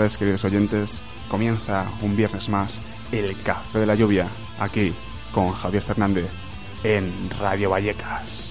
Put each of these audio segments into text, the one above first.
Queridos oyentes. Comienza un viernes más el Café de la Lluvia, aquí con Javier Fernández en Radio Vallecas.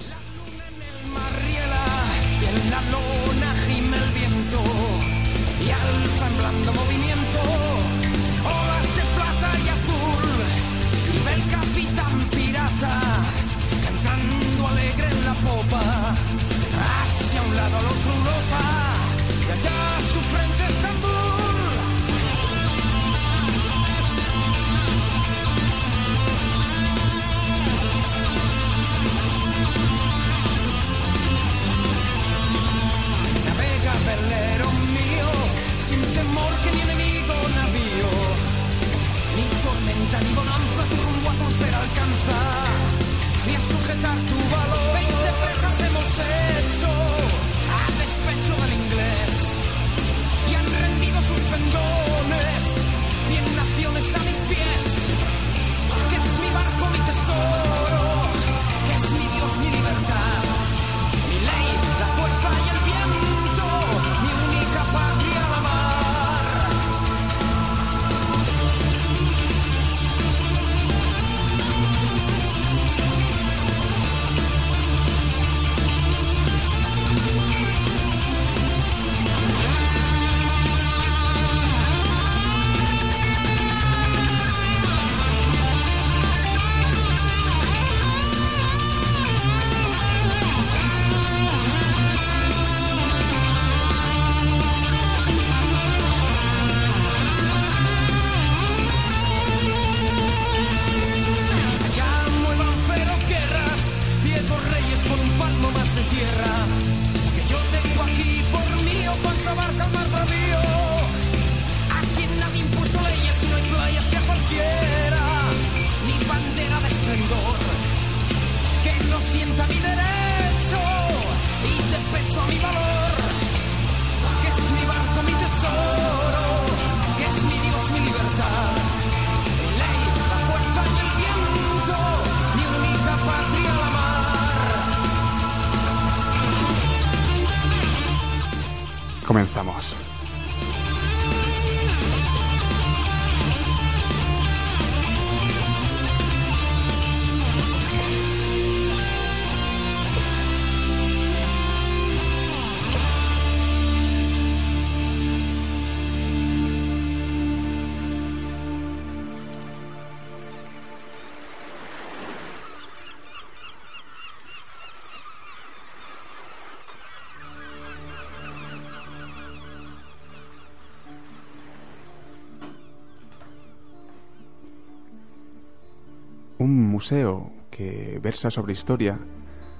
Museo que versa sobre historia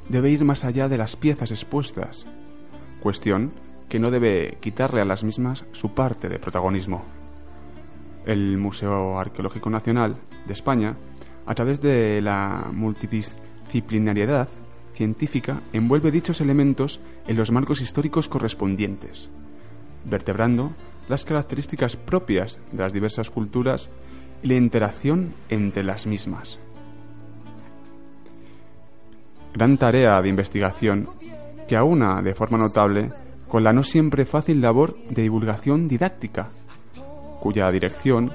debe ir más allá de las piezas expuestas, cuestión que no debe quitarle a las mismas su parte de protagonismo. El Museo Arqueológico Nacional de España, a través de la multidisciplinariedad científica, envuelve dichos elementos en los marcos históricos correspondientes, vertebrando las características propias de las diversas culturas y la interacción entre las mismas. Gran tarea de investigación que aúna de forma notable con la no siempre fácil labor de divulgación didáctica, cuya dirección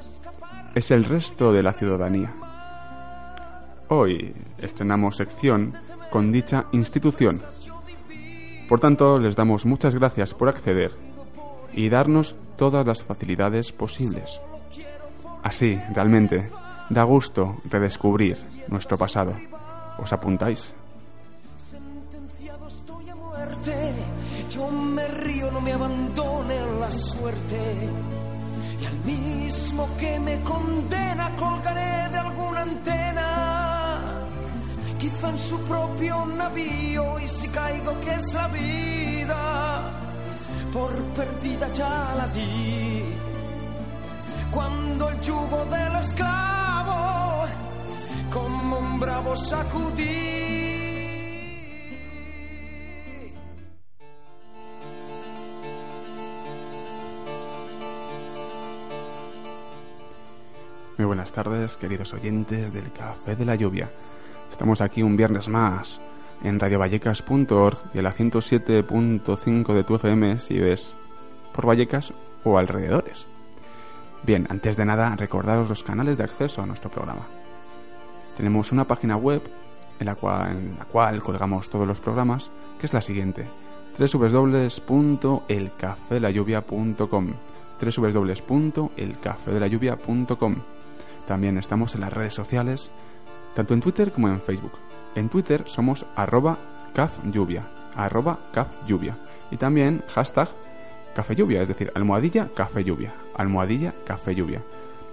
es el resto de la ciudadanía. Hoy estrenamos sección con dicha institución. Por tanto, les damos muchas gracias por acceder y darnos todas las facilidades posibles. Así, realmente, da gusto redescubrir nuestro pasado. ¿Os apuntáis? Abandone la suerte. Y al mismo que me condena, colgaré de alguna antena. Quizá en su propio navío, y si caigo, que es la vida. Por perdida ya la di. Cuando el yugo del esclavo, como un bravo sacudí. Muy buenas tardes, queridos oyentes del Café de la Lluvia. Estamos aquí un viernes más en radiovallecas.org y a la 107.5 de tu FM si ves por Vallecas o alrededores. Bien, antes de nada, recordaros los canales de acceso a nuestro programa. Tenemos una página web en la cual, en la cual colgamos todos los programas, que es la siguiente: www.elcafedelayuvia.com www.elcafedelayuvia.com También estamos en las redes sociales, tanto en Twitter como en Facebook. En Twitter somos arroba caflluvia, arroba. Y también hashtag café lluvia, es decir, almohadilla café lluvia, almohadilla café lluvia.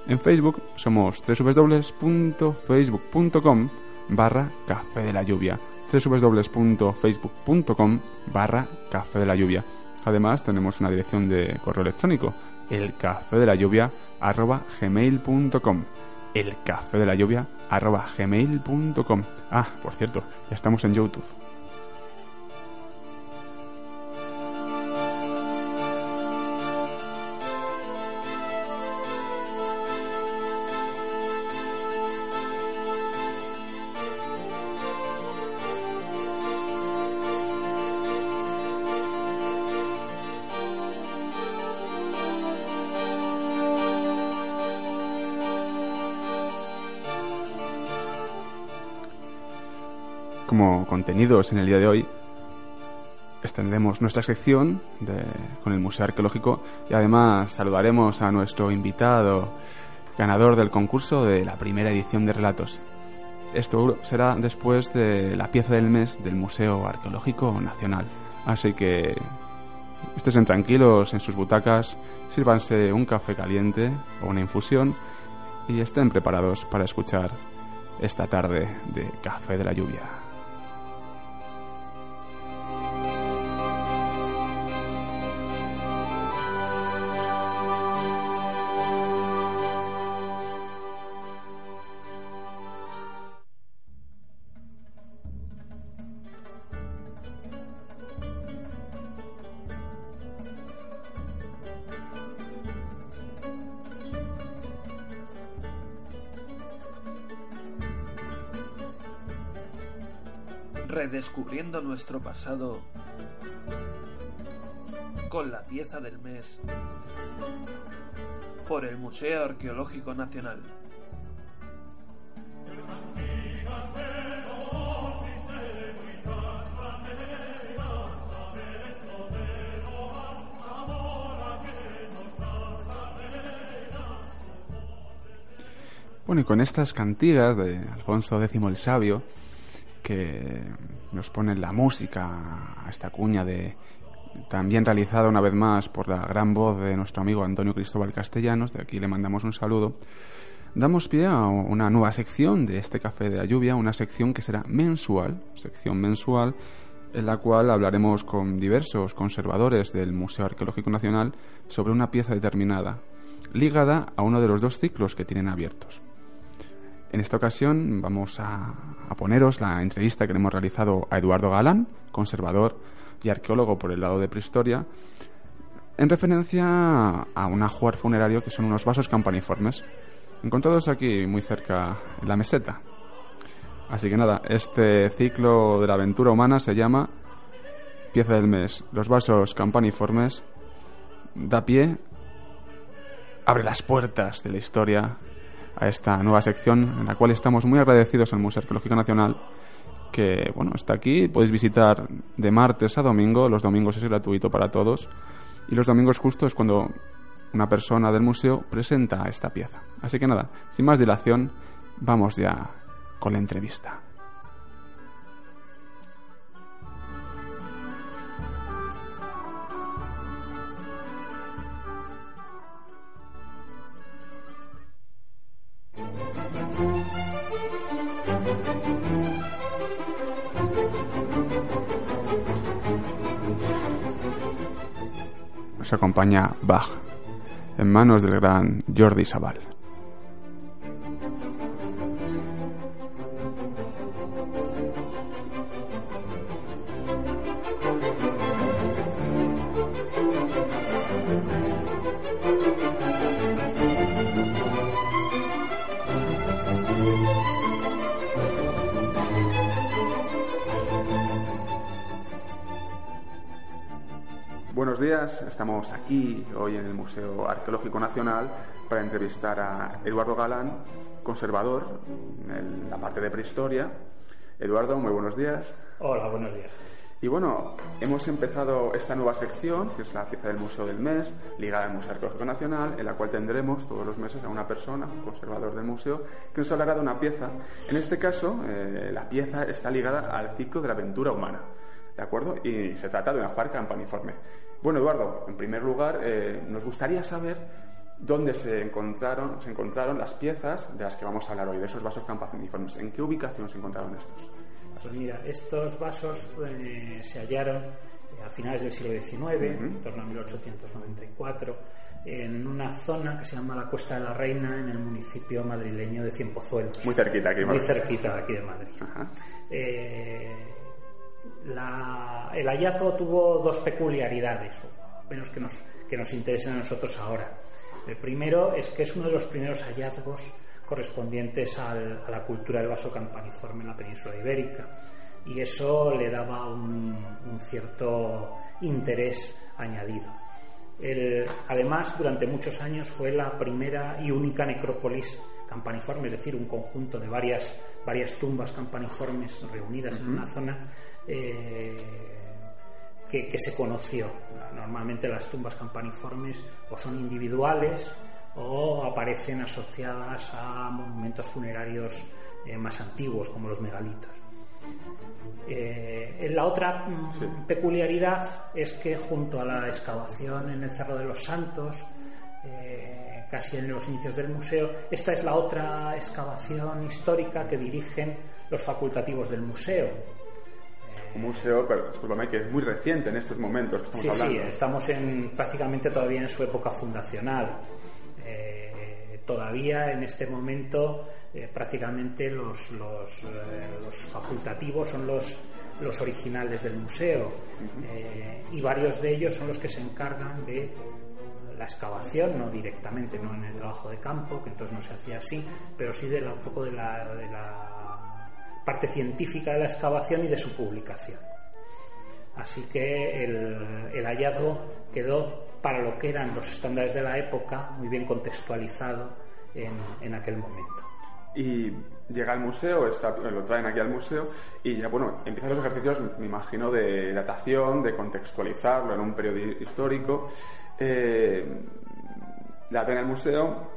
En Facebook somos www.facebook.com barra café de la lluvia, www.facebook.com barra café de la lluvia. Además tenemos una dirección de correo electrónico, el café de la lluvia gmail.com el café de la lluvia arroba gmail.com ah por cierto ya estamos en youtube como contenidos en el día de hoy extendemos nuestra sección de- con el Museo Arqueológico y además saludaremos a nuestro invitado ganador del concurso de la primera edición de Relatos. Esto será después de la pieza del mes del Museo Arqueológico Nacional. Así que estén tranquilos en sus butacas, sírvanse un café caliente o una infusión y estén preparados para escuchar esta tarde de Café de la Lluvia. Redescubriendo nuestro pasado con la pieza del mes por el Museo Arqueológico Nacional. Bueno, y con estas cantigas de Alfonso X el Sabio, que nos ponen la música a esta cuña de también realizada una vez más por la gran voz de nuestro amigo Antonio Cristóbal Castellanos, de aquí le mandamos un saludo. Damos pie a una nueva sección de este Café de la Lluvia, una sección que será mensual, sección mensual, en la cual hablaremos con diversos conservadores del Museo Arqueológico Nacional sobre una pieza determinada, ligada a uno de los dos ciclos que tienen abiertos. En esta ocasión vamos a, poneros la entrevista que le hemos realizado a Eduardo Galán, conservador y arqueólogo por el lado de prehistoria, en referencia a un ajuar funerario que son unos vasos campaniformes, encontrados aquí muy cerca en la meseta. Así que nada, este ciclo de la aventura humana se llama Pieza del Mes. Los vasos campaniformes da pie, abre las puertas de la historia a esta nueva sección en la cual estamos muy agradecidos al Museo Arqueológico Nacional que bueno está aquí. Podéis visitar de martes a domingo. Los domingos es gratuito para todos. Y los domingos justo es cuando una persona del museo presenta esta pieza. Así que nada sin más dilación vamos ya con la entrevista nos acompaña Bach, en manos del gran Jordi Sabal. Aquí hoy en el Museo Arqueológico Nacional para entrevistar a Eduardo Galán, conservador en la parte de prehistoria. Eduardo, muy buenos días. Hola, buenos días. Y bueno, hemos empezado esta nueva sección, que es la pieza del Museo del Mes, ligada al Museo Arqueológico Nacional, en la cual tendremos todos los meses a una persona, un conservador del museo, que nos hablará de una pieza. En este caso, eh, la pieza está ligada al ciclo de la aventura humana. ¿De acuerdo? Y se trata de una ajuar campaniforme. Bueno, Eduardo, en primer lugar, eh, nos gustaría saber dónde se encontraron, se encontraron las piezas de las que vamos a hablar hoy, de esos vasos campaniformes. ¿En qué ubicación se encontraron estos? Pues mira, estos vasos eh, se hallaron eh, a finales del siglo XIX, en torno a 1894, en una zona que se llama la Cuesta de la Reina, en el municipio madrileño de Cienpozuelos. Muy cerquita aquí, Muy cerquita aquí de Madrid. Eh, el hallazgo tuvo dos peculiaridades, o menos que nos, que nos interesan a nosotros ahora. El primero es que es uno de los primeros hallazgos correspondientes a la cultura del vaso campaniforme en la península ibérica y eso le daba un cierto interés añadido. El- además, durante muchos años fue la primera y única necrópolis campaniforme, es decir, un conjunto de varias, varias tumbas campaniformes reunidas en una zona eh, que, que se conoció. Normalmente las tumbas campaniformes o son individuales o aparecen asociadas a monumentos funerarios eh, más antiguos como los megalitos. Eh, la otra mm, peculiaridad es que junto a la excavación en el Cerro de los Santos, eh, casi en los inicios del museo, esta es la otra excavación histórica que dirigen los facultativos del museo. Un museo, pero discúlpame, que es muy reciente en estos momentos que estamos Sí, sí, hablando. estamos en, prácticamente todavía en su época fundacional. Eh, todavía en este momento eh, prácticamente los, eh, los facultativos son los, los originales del museo Eh, y varios de ellos son los que se encargan de la excavación, no directamente, no en el trabajo de campo, que entonces no se hacía así, pero sí de la, un poco de la, de la parte científica de la excavación y de su publicación. Así que el, el hallazgo quedó para lo que eran los estándares de la época muy bien contextualizado en, en aquel momento. Y llega al museo, está- lo traen aquí al museo, y ya, bueno, empiezan los ejercicios, me imagino, de datación, de contextualizarlo en un periodo histórico. Eh, la traen al museo.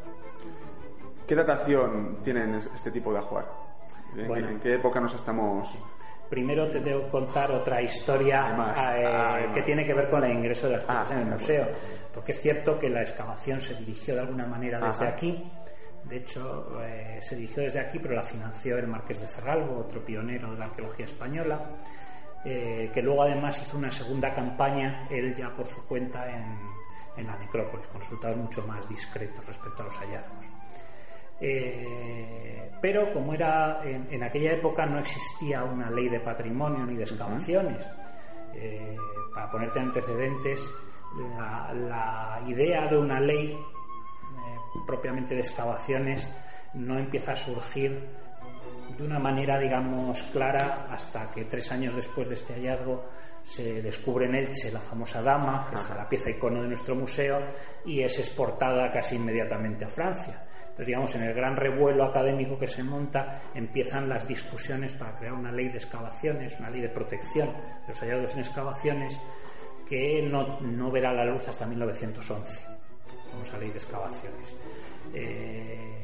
¿Qué datación tienen es- este tipo de ajuar? ¿En, Bueno. en qué época nos estamos...? Primero te debo contar otra historia Además, eh, ah, que además. tiene que ver con el ingreso de las Ah, piezas en el museo, porque es cierto que la excavación se dirigió de alguna manera desde Ajá. aquí. De hecho, eh, se dirigió desde aquí, pero la financió el Marqués de Cerralbo, otro pionero de la arqueología española, eh, que luego además hizo una segunda campaña, él ya por su cuenta, en, en la necrópolis, con resultados mucho más discretos respecto a los hallazgos. Eh, pero como era en, en aquella época no existía una ley de patrimonio ni de excavaciones, para ponerte en antecedentes, la, la idea de una ley eh, propiamente de excavaciones no empieza a surgir de una manera, digamos, clara hasta que tres años después de este hallazgo se descubre en Elche la famosa dama, que es la pieza icono de nuestro museo, y es exportada casi inmediatamente a Francia. Entonces, digamos, en el gran revuelo académico que se monta, empiezan las discusiones para crear una ley de excavaciones, una ley de protección de los hallazgos en excavaciones, que no, no verá la luz hasta 1911, famosa ley de excavaciones. Eh,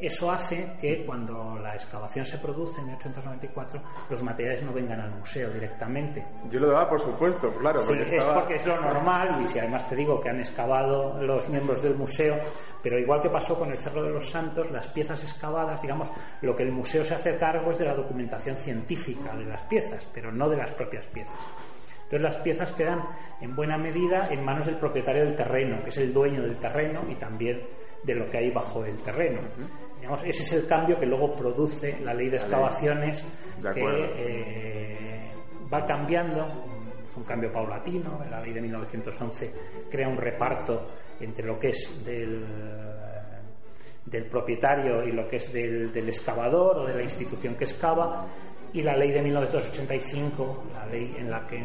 eso hace que cuando la excavación se produce en 1894 los materiales no vengan al museo directamente. Yo lo daba por supuesto, claro. Sí, es porque es lo normal y si además te digo que han excavado los miembros del museo, pero igual que pasó con el Cerro de los Santos, las piezas excavadas, digamos, lo que el museo se hace cargo es de la documentación científica de las piezas, pero no de las propias piezas. Entonces las piezas quedan en buena medida en manos del propietario del terreno, que es el dueño del terreno y también de lo que hay bajo el terreno. Digamos, ese es el cambio que luego produce la ley de excavaciones De que eh, va cambiando, es un cambio paulatino, la ley de 1911 crea un reparto entre lo que es del, del propietario y lo que es del, del excavador o de la institución que excava y la ley de 1985, la ley en la que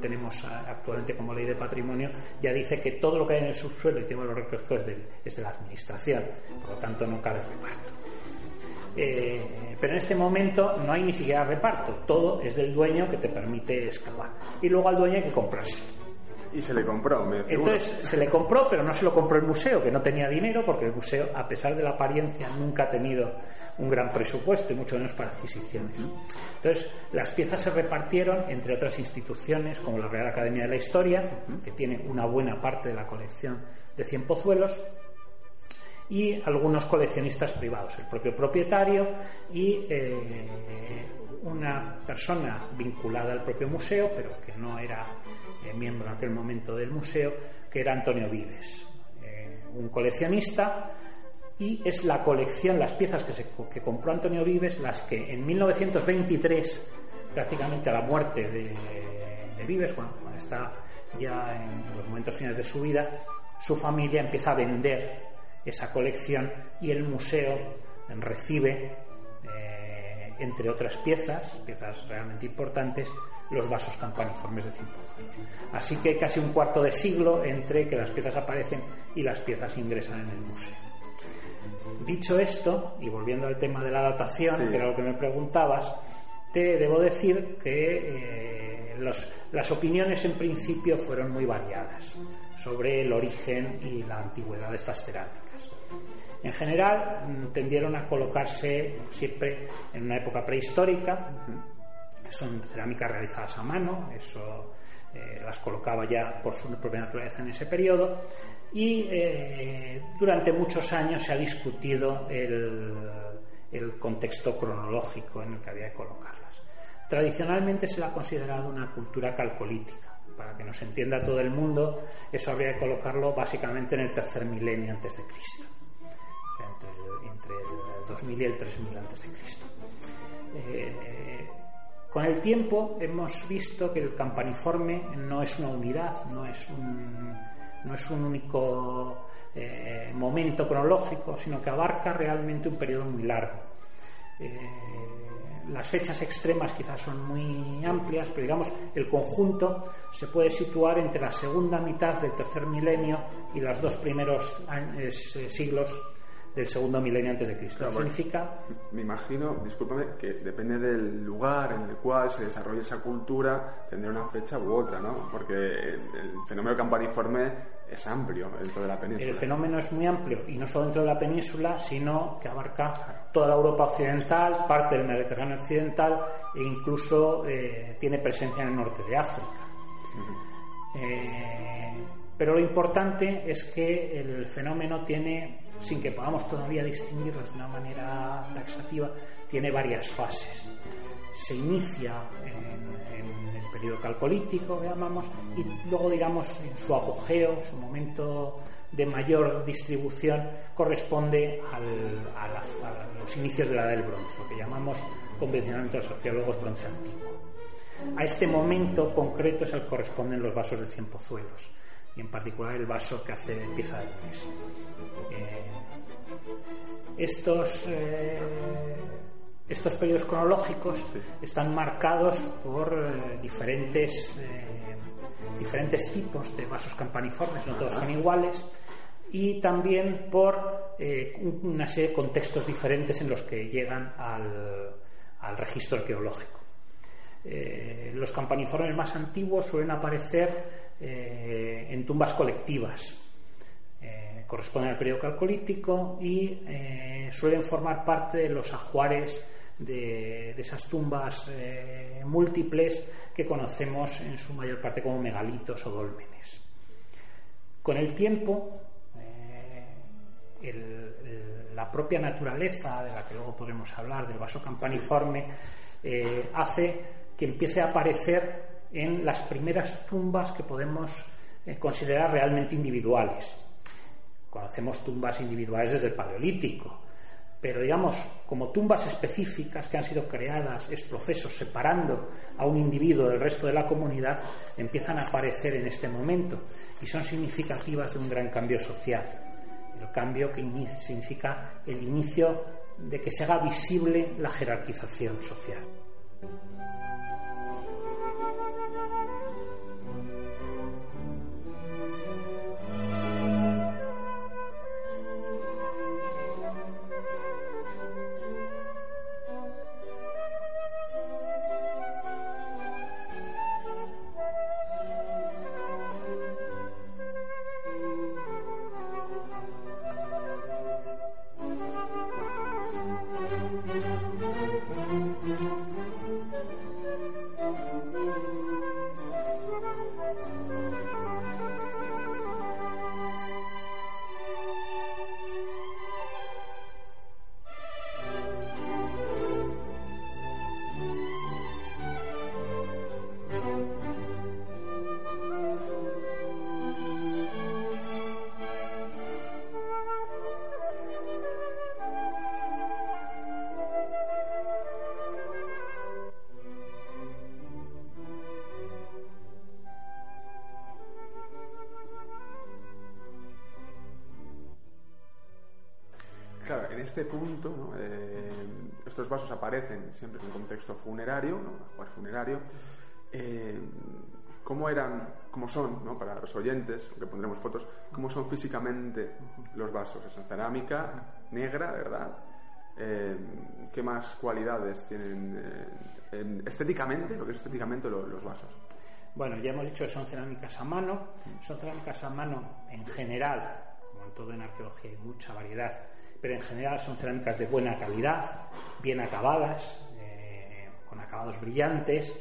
tenemos actualmente como ley de patrimonio, ya dice que todo lo que hay en el subsuelo y tiene valor arqueológico es, del- es de la administración, por lo tanto no cabe reparto. Eh, pero en este momento no hay ni siquiera reparto, todo es del dueño que te permite excavar. Y luego al dueño hay que comprarse. Y se le compró, me. Entonces se le compró, pero no se lo compró el museo, que no tenía dinero, porque el museo, a pesar de la apariencia, nunca ha tenido un gran presupuesto y mucho menos para adquisiciones. Entonces las piezas se repartieron entre otras instituciones, como la Real Academia de la Historia, que tiene una buena parte de la colección de Cien Pozuelos, y algunos coleccionistas privados, el propio propietario y eh, una persona vinculada al propio museo, pero que no era eh, miembro en aquel momento del museo, que era Antonio Vives, eh, un coleccionista. Y es la colección, las piezas que, se, que compró Antonio Vives, las que en 1923, prácticamente a la muerte de, Vives, cuando está ya en los momentos finales de su vida, su familia empieza a vender esa colección y el museo recibe, eh, entre otras piezas, piezas realmente importantes, los vasos campaniformes de Cimpo. Así que hay casi un cuarto de siglo entre que las piezas aparecen y las piezas ingresan en el museo. Dicho esto, y volviendo al tema de la datación, Sí. que era lo que me preguntabas, te debo decir que eh, los- las opiniones en principio fueron muy variadas sobre el origen y la antigüedad de estas cerámicas. En general, mm, tendieron a colocarse siempre en una época prehistórica. Son cerámicas realizadas a mano, eso eh, las colocaba ya por su propia naturaleza en ese periodo. Y eh, durante muchos años se ha discutido el, contexto cronológico en el que había que colocarlas. Tradicionalmente se la ha considerado una cultura calcolítica. Para que nos entienda todo el mundo, eso habría que colocarlo básicamente en el tercer milenio antes de Cristo. Entre, el, entre el 2000 y el 3000 antes de Cristo. Eh, con el tiempo hemos visto que el campaniforme no es una unidad, no es un, único eh, momento cronológico, sino que abarca realmente un periodo muy largo. Eh, las fechas extremas quizás son muy amplias, pero digamos el conjunto se puede situar entre la segunda mitad del tercer milenio y los dos primeros eh, siglos del segundo milenio antes de Cristo. Claro, Eso bueno. significa Me imagino, discúlpame, que depende del lugar en el cual se desarrolle esa cultura, tendrá una fecha u otra, ¿no? Porque el, el fenómeno campaniforme es amplio dentro de la península. El fenómeno es muy amplio y no solo dentro de la península, sino que abarca toda la Europa occidental, parte del Mediterráneo occidental e incluso eh, tiene presencia en el norte de África. Eh, pero lo importante es que el fenómeno tiene, sin que podamos todavía distinguirlo de una manera taxativa, tiene varias fases. Se inicia en, el periodo calcolítico, llamamos, y luego, digamos, en su apogeo, su momento de mayor distribución, corresponde a los inicios de la edad del bronce, lo que llamamos convencionalmente los arqueólogos bronce antiguo. A este momento concreto es al que corresponden los vasos de cien pozuelos y en particular el vaso que hace pieza del mes. Eh, estos, eh, Estos periodos cronológicos están marcados por eh, diferentes, eh, diferentes tipos de vasos campaniformes, no todos son iguales, y también por un- una serie de contextos diferentes en los que llegan al, al registro arqueológico. Los campaniformes más antiguos suelen aparecer eh, en tumbas colectivas. Eh, corresponden al periodo calcolítico y eh, suelen formar parte de los ajuares de, de esas tumbas múltiples que conocemos en su mayor parte como megalitos o dólmenes. Con el tiempo, la propia naturaleza, de la que luego podremos hablar, del vaso campaniforme, hace que empiece a aparecer en las primeras tumbas que podemos eh, considerar realmente individuales. Conocemos tumbas individuales desde el Paleolítico, pero digamos, como tumbas específicas que han sido creadas ex profeso, separando a un individuo del resto de la comunidad, empiezan a aparecer en este momento y son significativas de un gran cambio social. El cambio que significa el inicio de que se haga visible la jerarquización social. Este punto, ¿no? Eh, estos vasos aparecen siempre en un contexto funerario, ¿no? Funerario. Eh, ¿Cómo eran, cómo son, ¿no? para los oyentes, que pondremos fotos, cómo son físicamente los vasos? Es cerámica negra, ¿verdad? Eh, ¿Qué más cualidades tienen eh, en- estéticamente, lo que es estéticamente lo- los vasos? Bueno, ya hemos dicho que son cerámicas a mano. Son cerámicas a mano en general, como en todo en arqueología hay mucha variedad, pero en general son cerámicas de buena calidad, bien acabadas, eh, con acabados brillantes.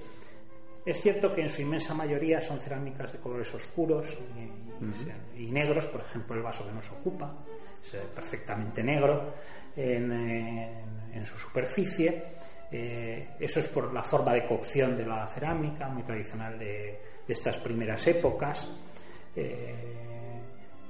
Es cierto que en su inmensa mayoría son cerámicas de colores oscuros y, y negros, por ejemplo el vaso que nos ocupa, es eh, perfectamente negro en, en- en su superficie. Eh, eso es por la forma de cocción de la cerámica, muy tradicional de, de estas primeras épocas. Eh,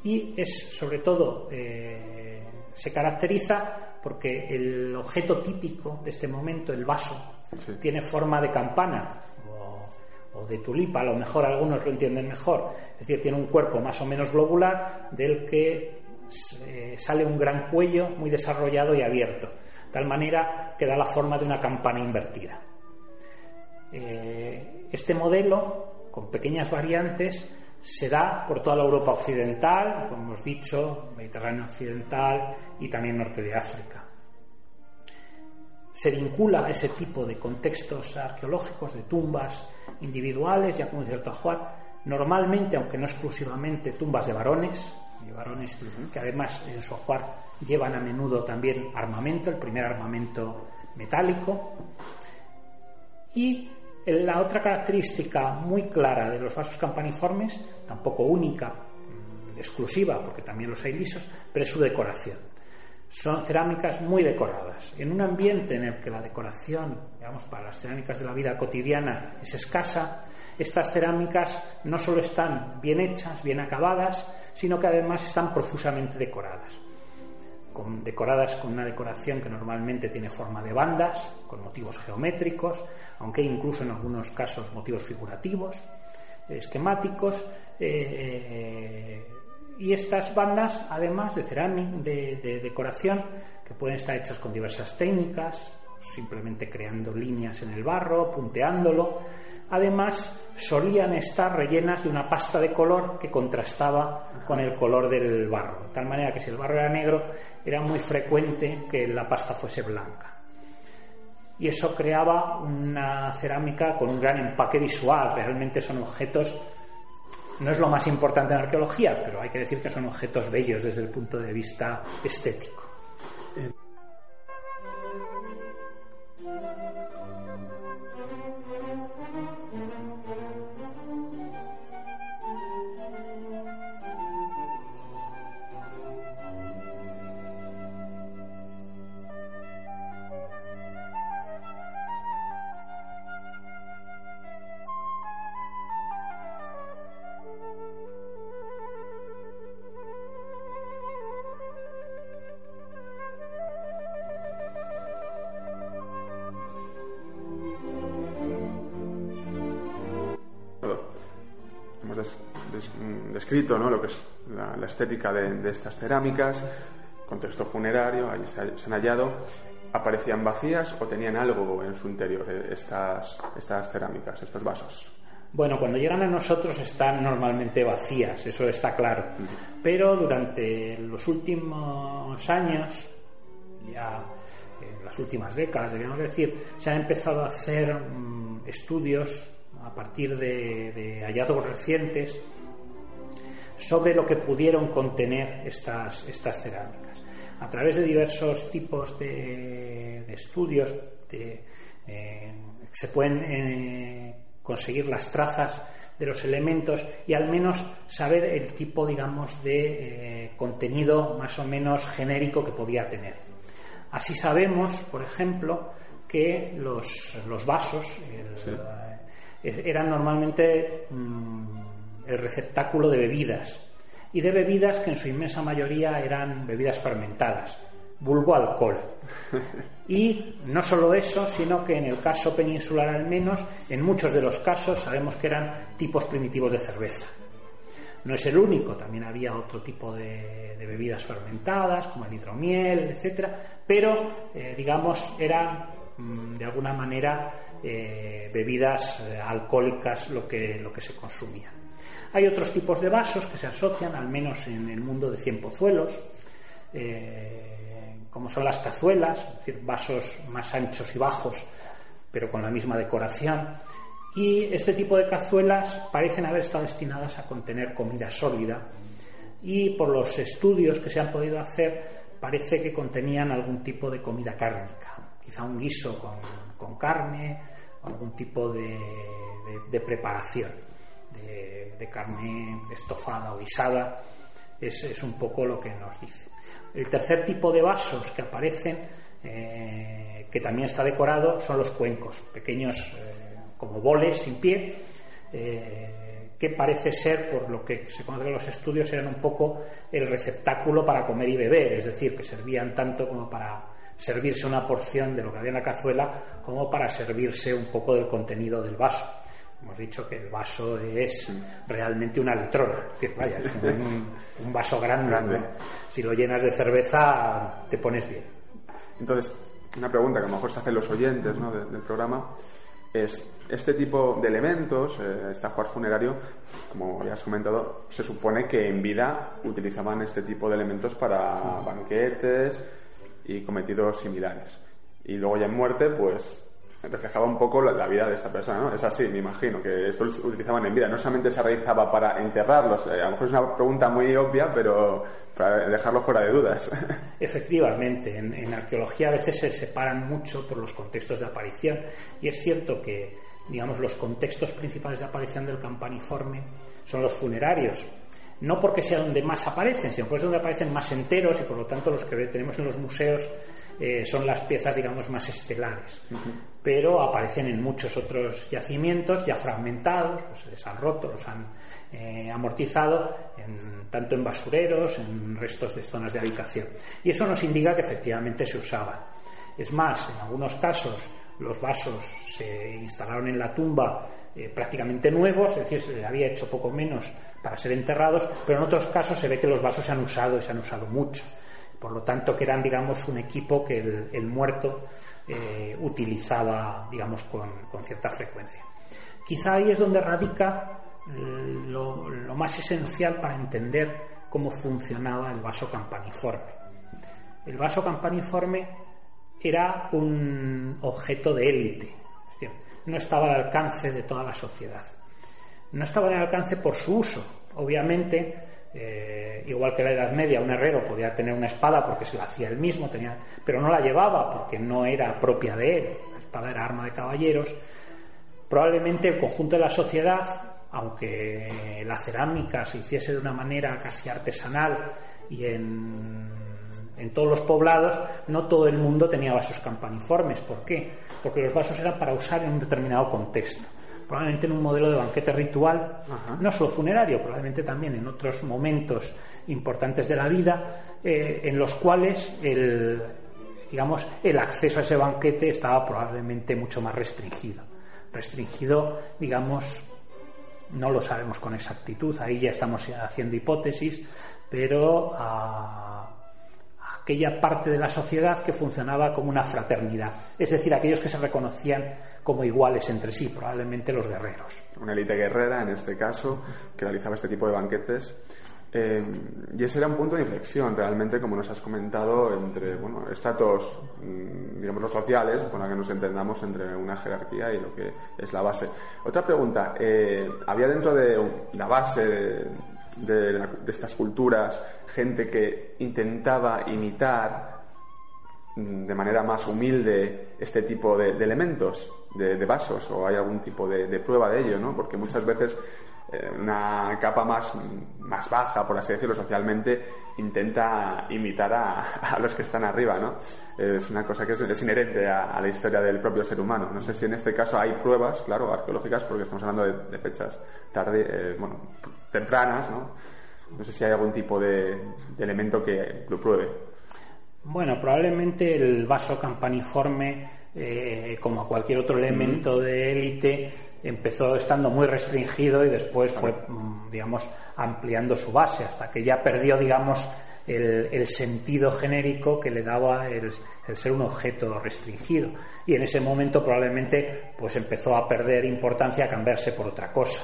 y es sobre todo eh, se caracteriza porque el objeto típico de este momento, el vaso, Sí. tiene forma de campana o, o de tulipa, a lo mejor algunos lo entienden mejor, es decir, tiene un cuerpo más o menos globular del que eh, sale un gran cuello muy desarrollado y abierto, de tal manera que da la forma de una campana invertida. Eh, este modelo, con pequeñas variantes, se da por toda la Europa occidental, como hemos dicho, Mediterráneo occidental y también norte de África. Se vincula a ese tipo de contextos arqueológicos, de tumbas individuales, ya como cierto ajuar, normalmente, aunque no exclusivamente, tumbas de varones, y varones que además en su ajuar llevan a menudo también armamento, el primer armamento metálico. Y la otra característica muy clara de los vasos campaniformes, tampoco única, mm, exclusiva, porque también los hay lisos, pero es su decoración. Son cerámicas muy decoradas. En un ambiente en el que la decoración, digamos, para las cerámicas de la vida cotidiana es escasa, estas cerámicas no solo están bien hechas, bien acabadas, sino que además están profusamente decoradas decoradas con una decoración que normalmente tiene forma de bandas, con motivos geométricos, aunque incluso en algunos casos motivos figurativos, esquemáticos, eh, y estas bandas, además de cerámica, de decoración, que pueden estar hechas con diversas técnicas, simplemente creando líneas en el barro, punteándolo. Además, solían estar rellenas de una pasta de color que contrastaba con el color del barro, de tal manera que si el barro era negro, era muy frecuente que la pasta fuese blanca. Y eso creaba una cerámica con un gran empaque visual. Realmente son objetos, no es lo más importante en arqueología, pero hay que decir que son objetos bellos desde el punto de vista estético. Estética de, de estas cerámicas, contexto funerario, ahí se, ha- se han hallado. ¿Aparecían vacías o tenían algo en su interior eh, estas, estas cerámicas, estos vasos? Bueno, cuando llegan a nosotros están normalmente vacías, eso está claro. Pero durante los últimos años, ya en las últimas décadas, deberíamos decir, se han empezado a hacer mm, estudios a partir de, de hallazgos recientes sobre lo que pudieron contener estas, estas cerámicas. A través de diversos tipos de, de estudios de, eh, se pueden eh, conseguir las trazas de los elementos y al menos saber el tipo, digamos, de eh, contenido más o menos genérico que podía tener. Así sabemos, por ejemplo, que los, los vasos el- eran normalmente mm, el receptáculo de bebidas y de bebidas que en su inmensa mayoría eran bebidas fermentadas, vulgo alcohol. Y no solo eso, sino que en el caso peninsular al menos, en muchos de los casos sabemos que eran tipos primitivos de cerveza. No es el único, también había otro tipo de, de bebidas fermentadas, como el hidromiel, etcétera, pero eh, digamos eran mm, de alguna manera eh, bebidas eh, alcohólicas lo que, lo que se consumía. Hay otros tipos de vasos que se asocian, al menos en el mundo de cienpozuelos, eh, como son las cazuelas, es decir, vasos más anchos y bajos, pero con la misma decoración. Y este tipo de cazuelas parecen haber estado destinadas a contener comida sólida. Y por los estudios que se han podido hacer parece que contenían algún tipo de comida cárnica, quizá un guiso con, con carne, algún tipo de preparación de, carne estofada o guisada, es, es un poco lo que nos dice. El tercer tipo de vasos que aparecen, eh, que también está decorado, son los cuencos, pequeños eh, como boles sin pie, eh, que parece ser, por lo que se conoce en los estudios, eran un poco el receptáculo para comer y beber, es decir, que servían tanto como para servirse una porción de lo que había en la cazuela, como para servirse un poco del contenido del vaso. Hemos dicho que el vaso es realmente una litrona, es decir, vaya, un, un vaso grande. Grande. ¿no? Si lo llenas de cerveza, te pones bien. Entonces, una pregunta que a lo mejor se hacen los oyentes ¿no? de- del programa es, este tipo de elementos, eh, este ajuar funerario, como ya has comentado, se supone que en vida utilizaban este tipo de elementos para banquetes y cometidos similares. Y luego ya en muerte, pues reflejaba un poco la, vida de esta persona, ¿no? Es así, me imagino, que esto lo utilizaban en vida. No solamente se realizaba para enterrarlos, eh, a lo mejor es una pregunta muy obvia, pero para dejarlo fuera de dudas. Efectivamente, en, en arqueología a veces se separan mucho por los contextos de aparición y es cierto que, digamos, los contextos principales de aparición del campaniforme son los funerarios. No porque sea donde más aparecen, sino porque es donde aparecen más enteros y por lo tanto los que tenemos en los museos eh, son las piezas, digamos, más estelares. Pero aparecen en muchos otros yacimientos ya fragmentados, pues se les han roto, los han eh, amortizado, en- tanto en basureros, en restos de zonas de habitación. Y eso nos indica que efectivamente se usaban. Es más, en algunos casos los vasos se instalaron en la tumba eh, prácticamente nuevos, es decir, se le había hecho poco menos para ser enterrados, pero en otros casos se ve que los vasos se han usado y se han usado mucho. Por lo tanto, que eran, digamos, un equipo que el, muerto eh, utilizaba, digamos, con, cierta frecuencia. Quizá ahí es donde radica lo, lo más esencial para entender cómo funcionaba el vaso campaniforme. El vaso campaniforme era un objeto de élite, no estaba al alcance de toda la sociedad. No estaba al alcance por su uso. Obviamente, eh, igual que la Edad Media, un herrero podía tener una espada porque se la hacía él mismo, tenía, pero no la llevaba porque no era propia de él. La espada era arma de caballeros. Probablemente el conjunto de la sociedad, aunque la cerámica se hiciese de una manera casi artesanal y en en todos los poblados no todo el mundo tenía vasos campaniformes. ¿Por qué? Porque los vasos eran para usar en un determinado contexto. Probablemente en un modelo de banquete ritual, no solo funerario, probablemente también en otros momentos importantes de la vida, eh, en los cuales el, digamos, el acceso a ese banquete estaba probablemente mucho más restringido. Restringido, digamos, no lo sabemos con exactitud, ahí ya estamos haciendo hipótesis, pero a aquella parte de la sociedad que funcionaba como una fraternidad, es decir, aquellos que se reconocían como iguales entre sí, probablemente los guerreros. Una élite guerrera, en este caso, que realizaba este tipo de banquetes. Eh, y ese era un punto de inflexión, realmente, como nos has comentado, entre bueno, estratos, mm, digamos, los sociales, con la que nos entendamos entre una jerarquía y lo que es la base. Otra pregunta, eh, ¿había dentro de la base de, de, estas culturas, gente que intentaba imitar de manera más humilde este tipo de, elementos, de, vasos, o hay algún tipo de, prueba de ello, ¿no? Porque muchas veces eh, una capa más, más baja, por así decirlo, socialmente, intenta imitar a, los que están arriba, ¿no? Es una cosa que es, inherente a, la historia del propio ser humano. No sé si en este caso hay pruebas, claro, arqueológicas, porque estamos hablando de, fechas tarde, eh, bueno, tempranas, ¿no? No sé si hay algún tipo de, elemento que lo pruebe. Bueno, probablemente el vaso campaniforme, eh, como cualquier otro elemento de élite, empezó estando muy restringido y después fue, mm, digamos, ampliando su base hasta que ya perdió, digamos, el, sentido genérico que le daba el, ser un objeto restringido. Y en ese momento probablemente pues empezó a perder importancia, a cambiarse por otra cosa.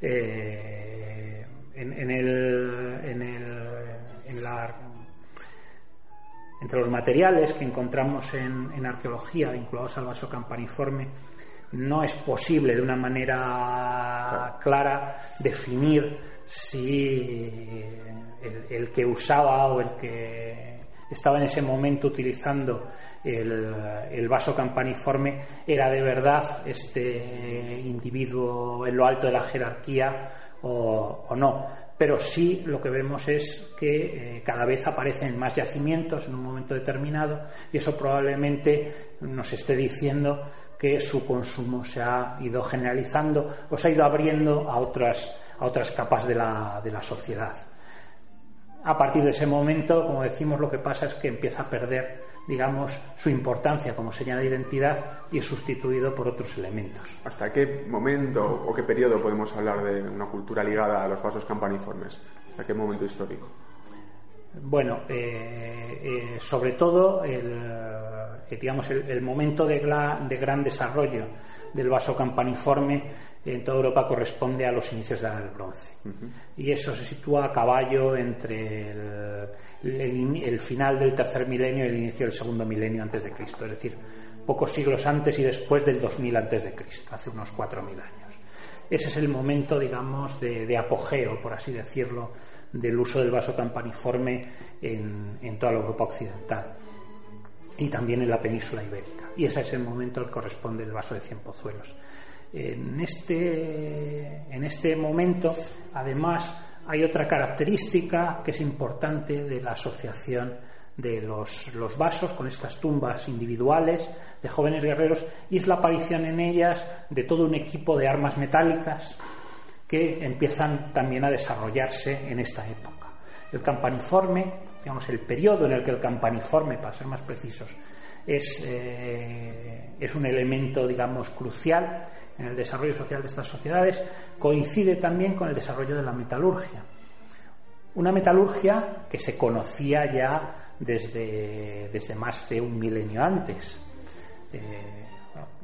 Eh, en, el, en, el, en la entre los materiales que encontramos en, en, arqueología vinculados al vaso campaniforme, no es posible de una manera clara definir si el, que usaba o el que estaba en ese momento utilizando el, vaso campaniforme era de verdad este individuo en lo alto de la jerarquía o, no. Pero sí lo que vemos es que eh, cada vez aparecen más yacimientos en un momento determinado y eso probablemente nos esté diciendo que su consumo se ha ido generalizando o se ha ido abriendo a otras, a otras capas de la, de la sociedad. A partir de ese momento, como decimos, lo que pasa es que empieza a perder, digamos, su importancia como señal de identidad y es sustituido por otros elementos. ¿Hasta qué momento o qué periodo podemos hablar de una cultura ligada a los vasos campaniformes? ¿Hasta qué momento histórico? Bueno, eh, eh, sobre todo el, eh, digamos, el, momento de, gran desarrollo del vaso campaniforme en toda Europa corresponde a los inicios de la del bronce. Y eso se sitúa a caballo entre el, final del tercer milenio y el inicio del segundo milenio antes de Cristo, es decir, pocos siglos antes y después del 2000 antes de Cristo, hace unos 4.000 años. Ese es el momento, digamos, de apogeo, por así decirlo, del uso del vaso campaniforme en, toda la Europa occidental y también en la península ibérica. Y ese es el momento al que corresponde el vaso de cien pozuelos. En este, en este momento, además, hay otra característica que es importante de la asociación de los, los, vasos con estas tumbas individuales de jóvenes guerreros y es la aparición en ellas de todo un equipo de armas metálicas que empiezan también a desarrollarse en esta época. El campaniforme, digamos, el periodo en el que el campaniforme, para ser más precisos, es, eh, es un elemento, digamos, crucial en el desarrollo social de estas sociedades, coincide también con el desarrollo de la metalurgia. Una metalurgia que se conocía ya desde, desde más de un milenio antes eh,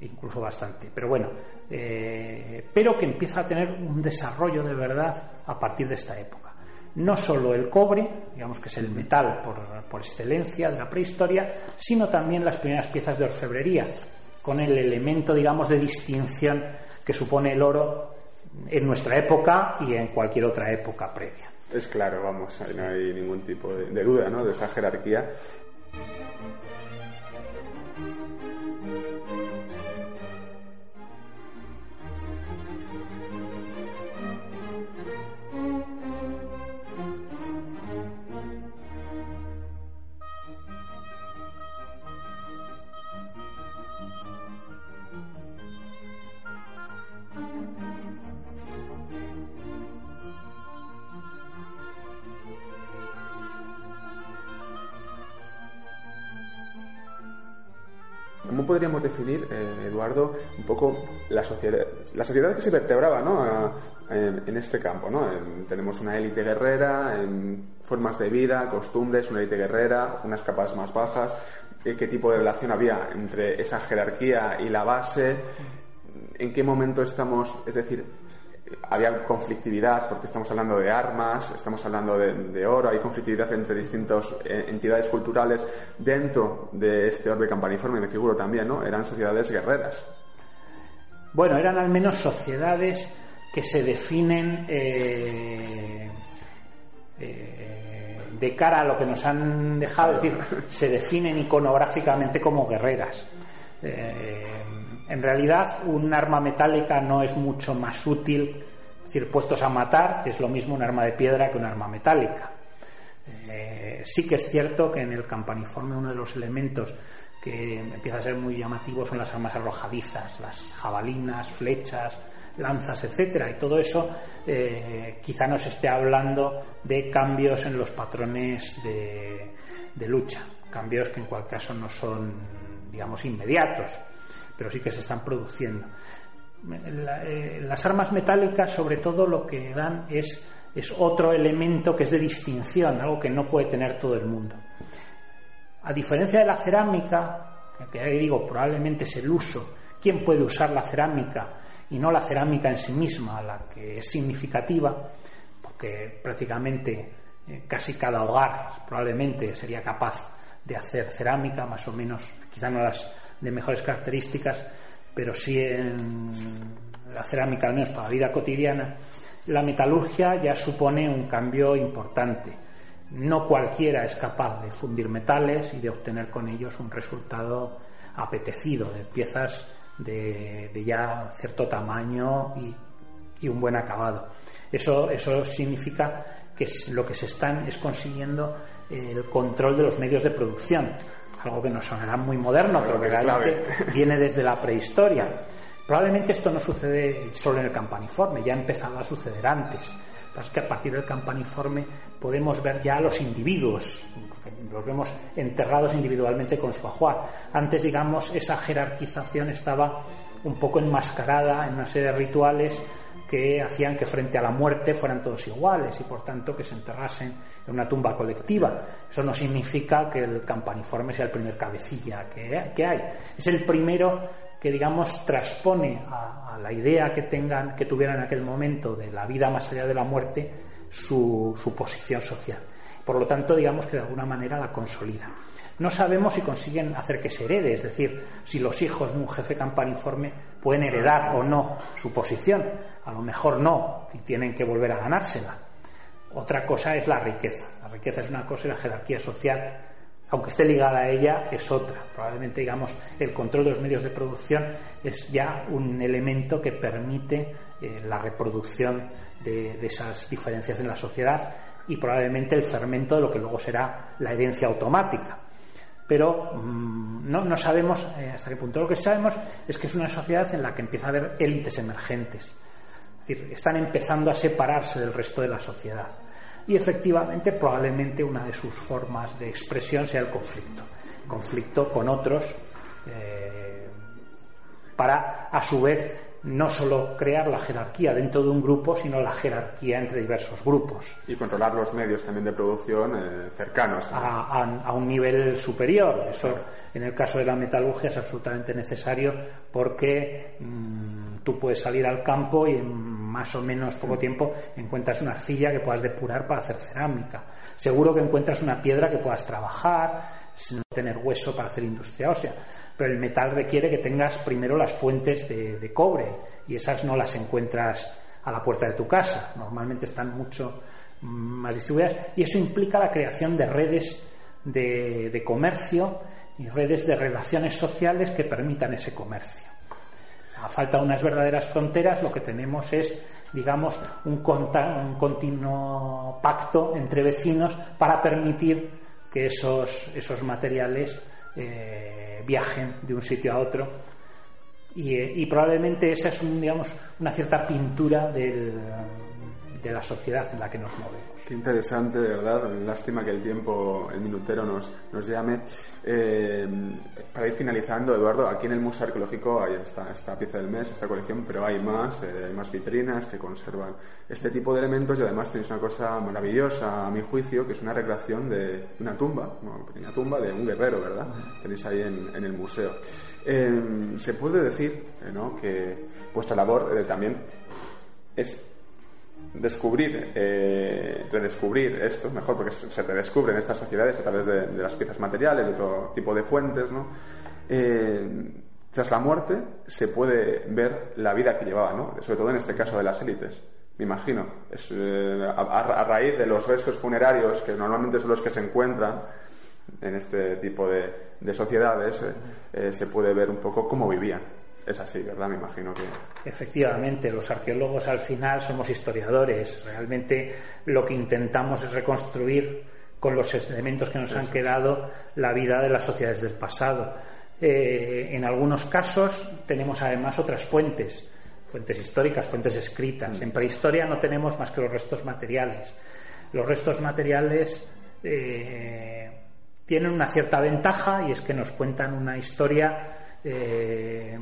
incluso bastante. Pero bueno, eh, pero que empieza a tener un desarrollo de verdad a partir de esta época. No solo el cobre, digamos que es el metal por, por excelencia de la prehistoria, sino también las primeras piezas de orfebrería, con el elemento, digamos, de distinción que supone el oro en nuestra época y en cualquier otra época previa. Es claro, vamos, ahí no hay ningún tipo de, de duda, ¿no? De esa jerarquía. Podríamos definir, eh, Eduardo, un poco la sociedad, la sociedad que se vertebraba ¿no? En, este campo? ¿no? En- tenemos una élite guerrera, en formas de vida, costumbres, una élite guerrera, unas capas más bajas. ¿Qué, qué tipo de relación había entre esa jerarquía y la base? ¿En qué momento estamos? Es decir, había conflictividad porque estamos hablando de armas, estamos hablando de, de oro, hay conflictividad entre distintas entidades culturales dentro de este orbe campaniforme, me figuro también, ¿no? Eran sociedades guerreras. Bueno, eran al menos sociedades que se definen eh, eh, de cara a lo que nos han dejado, es decir, se definen iconográficamente como guerreras. Eh, en realidad, un arma metálica no es mucho más útil, es decir, puestos a matar, es lo mismo un arma de piedra que un arma metálica. Eh, sí que es cierto que en el campaniforme uno de los elementos que empieza a ser muy llamativo son las armas arrojadizas, las jabalinas, flechas, lanzas, etcétera, y todo eso eh, quizá nos esté hablando de cambios en los patrones de, de lucha, cambios que en cualquier caso no son, digamos, inmediatos, pero sí que se están produciendo. Eh, las armas metálicas, sobre todo, lo que dan es, es otro elemento que es de distinción, algo que no puede tener todo el mundo. A diferencia de la cerámica, que ahí digo, probablemente es el uso, quién puede usar la cerámica y no la cerámica en sí misma, la que es significativa, porque prácticamente eh, casi cada hogar probablemente sería capaz de hacer cerámica, más o menos, quizá no las de mejores características, pero sí en la cerámica, al menos para la vida cotidiana, la metalurgia ya supone un cambio importante. No cualquiera es capaz de fundir metales y de obtener con ellos un resultado apetecido, de piezas de, ya cierto tamaño y, un buen acabado. Eso, eso significa que lo que se están es consiguiendo el control de los medios de producción, algo que nos sonará muy moderno, pero que realmente viene desde la prehistoria. Probablemente esto no sucede solo en el campaniforme, ya ha empezado a suceder antes. Pasa es que a partir del campaniforme podemos ver ya a los individuos, los vemos enterrados individualmente con su ajuar. Antes, digamos, esa jerarquización estaba un poco enmascarada en una serie de rituales que hacían que frente a la muerte fueran todos iguales y por tanto que se enterrasen en una tumba colectiva. Eso no significa que el campaniforme sea el primer cabecilla que, que hay. Es el primero que digamos transpone a, a la idea que tengan, que tuvieran en aquel momento de la vida más allá de la muerte, su, su posición social. Por lo tanto, digamos que de alguna manera la consolida. No sabemos si consiguen hacer que se herede, es decir, si los hijos de un jefe campaniforme pueden heredar o no su posición. A lo mejor no, y tienen que volver a ganársela. Otra cosa es la riqueza. La riqueza es una cosa y la jerarquía social, aunque esté ligada a ella, es otra. Probablemente, digamos, el control de los medios de producción es ya un elemento que permite eh, la reproducción de, de esas diferencias en la sociedad y probablemente el fermento de lo que luego será la herencia automática pero mmm, no, no, sabemos eh, hasta qué punto. Lo que sabemos es que es una sociedad en la que empieza a haber élites emergentes. Es decir, están empezando a separarse del resto de la sociedad. Y efectivamente, probablemente una de sus formas de expresión sea el conflicto. Conflicto con otros eh, para, a su vez, no solo crear la jerarquía dentro de un grupo, sino la jerarquía entre diversos grupos. Y controlar los medios también de producción eh, cercanos. A, a- a un nivel superior. Eso, en el caso de la metalurgia, es absolutamente necesario porque mm, tú puedes salir al campo y en más o menos poco tiempo encuentras una arcilla que puedas depurar para hacer cerámica. Seguro que encuentras una piedra que puedas trabajar sin tener hueso para hacer industria ósea. Pero el metal requiere que tengas primero las fuentes de, cobre y esas no las encuentras a la puerta de tu casa. Normalmente están mucho mm, más distribuidas y eso implica la creación de redes de, comercio y redes de relaciones sociales que permitan ese comercio. A falta de unas verdaderas fronteras, lo que tenemos es, digamos, un, un continuo pacto entre vecinos para permitir que esos, esos materiales eh, viajen de un sitio a otro. Y, eh, y probablemente esa es, un, digamos, una cierta pintura del- de la sociedad en la que nos movemos. Qué interesante, de verdad. Lástima que el tiempo, el minutero nos, nos llame. Eh, para ir finalizando, Eduardo, aquí en el Museo Arqueológico hay esta, esta pieza del mes, esta colección, pero hay más, eh, hay más vitrinas que conservan este tipo de elementos y además tenéis una cosa maravillosa, a mi juicio, que es una recreación de una tumba, una pequeña tumba de un guerrero, ¿verdad? Tenéis ahí en, en el museo. Eh, se puede decir eh, ¿no? que vuestra labor también es descubrir, eh, redescubrir esto, mejor porque se redescubren estas sociedades a través de, las piezas materiales, de otro tipo de fuentes, ¿no? Eh, tras la muerte se puede ver la vida que llevaba, ¿no? Sobre todo en este caso de las élites, me imagino. Eh, a, raíz de los restos funerarios, que normalmente son los que se encuentran en este tipo de, de sociedades, eh, se puede ver un poco cómo vivían. Es así, ¿verdad? Me imagino que... Efectivamente, los arqueólogos al final somos historiadores. Realmente lo que intentamos es reconstruir con los elementos que nos han quedado la vida de las sociedades del pasado. Eh, en algunos casos tenemos además otras fuentes, fuentes históricas, fuentes escritas. En prehistoria no tenemos más que los restos materiales. Los restos materiales eh, tienen una cierta ventaja y es que nos cuentan una historia eh,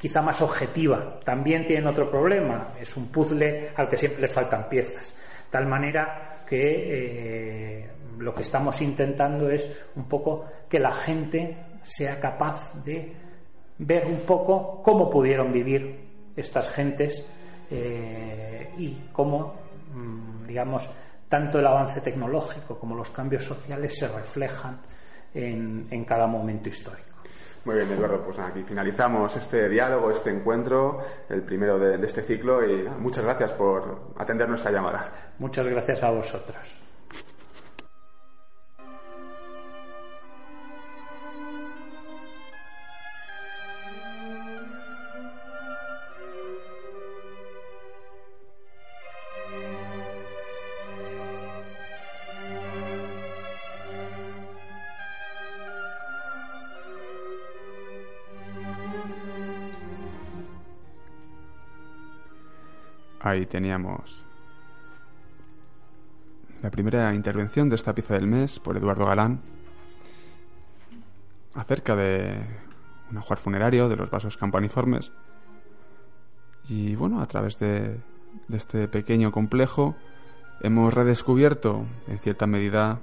quizá más objetiva. También tienen otro problema, es un puzzle al que siempre le faltan piezas. Tal manera que eh, lo que estamos intentando es un poco que la gente sea capaz de ver un poco cómo pudieron vivir estas gentes eh, y cómo, mm, digamos, tanto el avance tecnológico como los cambios sociales se reflejan en, en cada momento histórico. Muy bien, Eduardo, pues aquí finalizamos este diálogo, este encuentro, el primero de, de este ciclo y muchas gracias por atender nuestra llamada. Muchas gracias a vosotros. Ahí teníamos la primera intervención de esta pieza del mes por Eduardo Galán acerca de un ajuar funerario de los vasos campaniformes. Y bueno, a través de, este pequeño complejo hemos redescubierto en cierta medida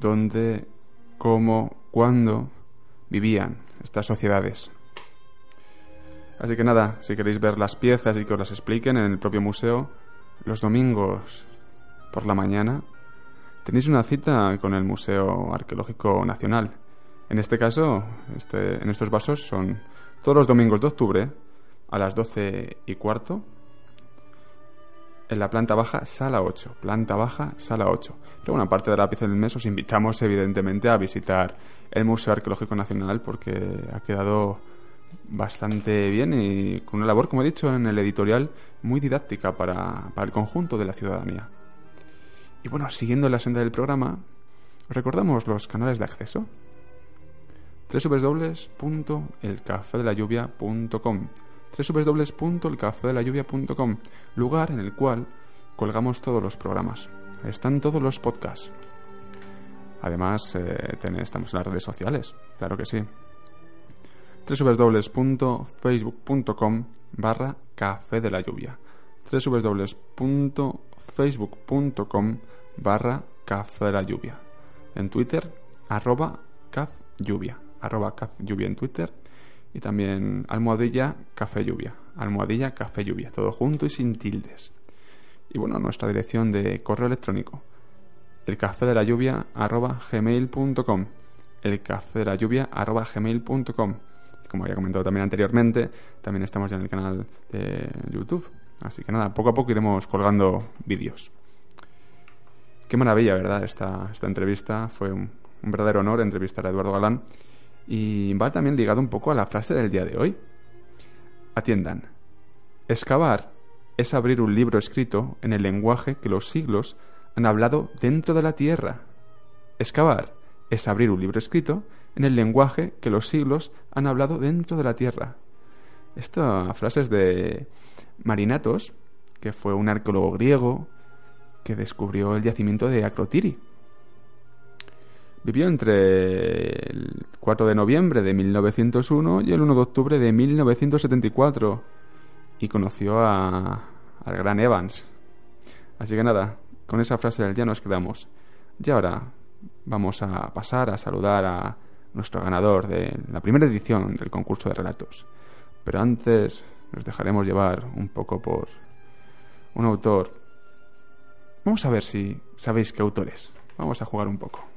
dónde, cómo, cuándo vivían estas sociedades. Así que nada, si queréis ver las piezas y que os las expliquen en el propio museo, los domingos por la mañana tenéis una cita con el Museo Arqueológico Nacional. En este caso, este, en estos vasos son todos los domingos de octubre a las 12 y cuarto en la planta baja, sala 8. Planta baja, sala 8. Pero bueno, aparte de la pieza del mes, os invitamos evidentemente a visitar el Museo Arqueológico Nacional porque ha quedado bastante bien y con una labor, como he dicho en el editorial, muy didáctica para, para el conjunto de la ciudadanía. Y bueno, siguiendo la senda del programa, os recordamos los canales de acceso www.elcafedelayuvia.com www.elcafedelayuvia.com lugar en el cual colgamos todos los programas. Están todos los podcasts. Además, eh, estamos en las redes sociales, claro que sí. www.facebook.com barra café de la lluvia. www.facebook.com barra café de la lluvia. En Twitter arroba caf lluvia arroba caf lluvia en Twitter. Y también almohadilla café lluvia. Almohadilla café lluvia. Todo junto y sin tildes. Y bueno nuestra dirección de correo electrónico. el café de la lluvia arroba gmail.com el café de la lluvia arroba gmail.com como había comentado también anteriormente también estamos ya en el canal de YouTube. Así que nada poco a poco iremos colgando vídeos. Qué maravilla verdad esta, esta entrevista. Fue un, un verdadero honor entrevistar a Eduardo Galán. Y va también ligado un poco a la frase del día de hoy. Atiendan. Excavar es abrir un libro escrito en el lenguaje que los siglos han hablado dentro de la tierra. Excavar es abrir un libro escrito en el lenguaje que los siglos han hablado dentro de la tierra. Esta frase es de Marinatos, que fue un arqueólogo griego que descubrió el yacimiento de Acrotiri. Vivió entre el 4 de noviembre de 1901 y el 1 de octubre de 1974 y conoció a, al gran Evans. Así que nada, con esa frase día nos quedamos. Y ahora vamos a pasar a saludar a nuestro ganador de la primera edición del concurso de relatos. Pero antes nos dejaremos llevar un poco por un autor. Vamos a ver si sabéis qué autor es. Vamos a jugar un poco.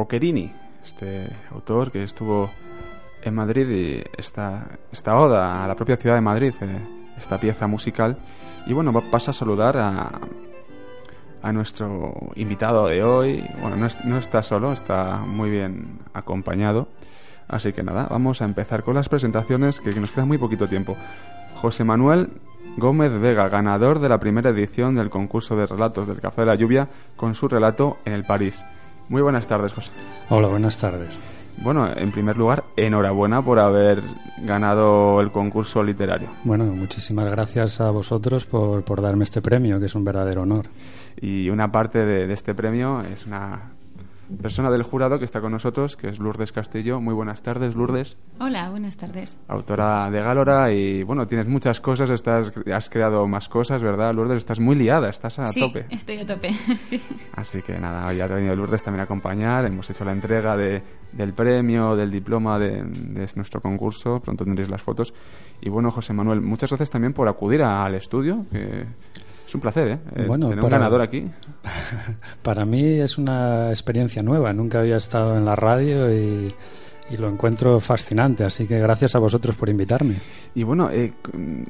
Boccherini, este autor que estuvo en Madrid y esta, esta oda a la propia ciudad de Madrid, eh, esta pieza musical. Y bueno, pasa a saludar a, a nuestro invitado de hoy. Bueno, no, no está solo, está muy bien acompañado. Así que nada, vamos a empezar con las presentaciones, que nos queda muy poquito tiempo. José Manuel Gómez Vega, ganador de la primera edición del concurso de relatos del Café de la Lluvia, con su relato en el París. Muy buenas tardes, José. Hola, buenas tardes. Bueno, en primer lugar, enhorabuena por haber ganado el concurso literario. Bueno, muchísimas gracias a vosotros por, por darme este premio, que es un verdadero honor. Y una parte de, de este premio es una persona del jurado que está con nosotros, que es Lourdes Castillo. Muy buenas tardes, Lourdes, Hola, buenas tardes. autora de Gálora. Y bueno, tienes muchas cosas, estás, has creado más cosas, ¿verdad, Lourdes? Estás muy liada, estás a sí, tope. estoy a tope. sí. Así que nada, hoy ha venido Lourdes también a acompañar. Hemos hecho la entrega de, del premio, del diploma de, de nuestro concurso. Pronto tendréis las fotos. Y bueno, José Manuel, muchas gracias también por acudir al estudio. que es un placer, ¿eh? Eh, Bueno, tener un ganador aquí. Para mí es una experiencia nueva, nunca había estado en la radio y, y lo encuentro fascinante, así que gracias a vosotros por invitarme. Y bueno, eh,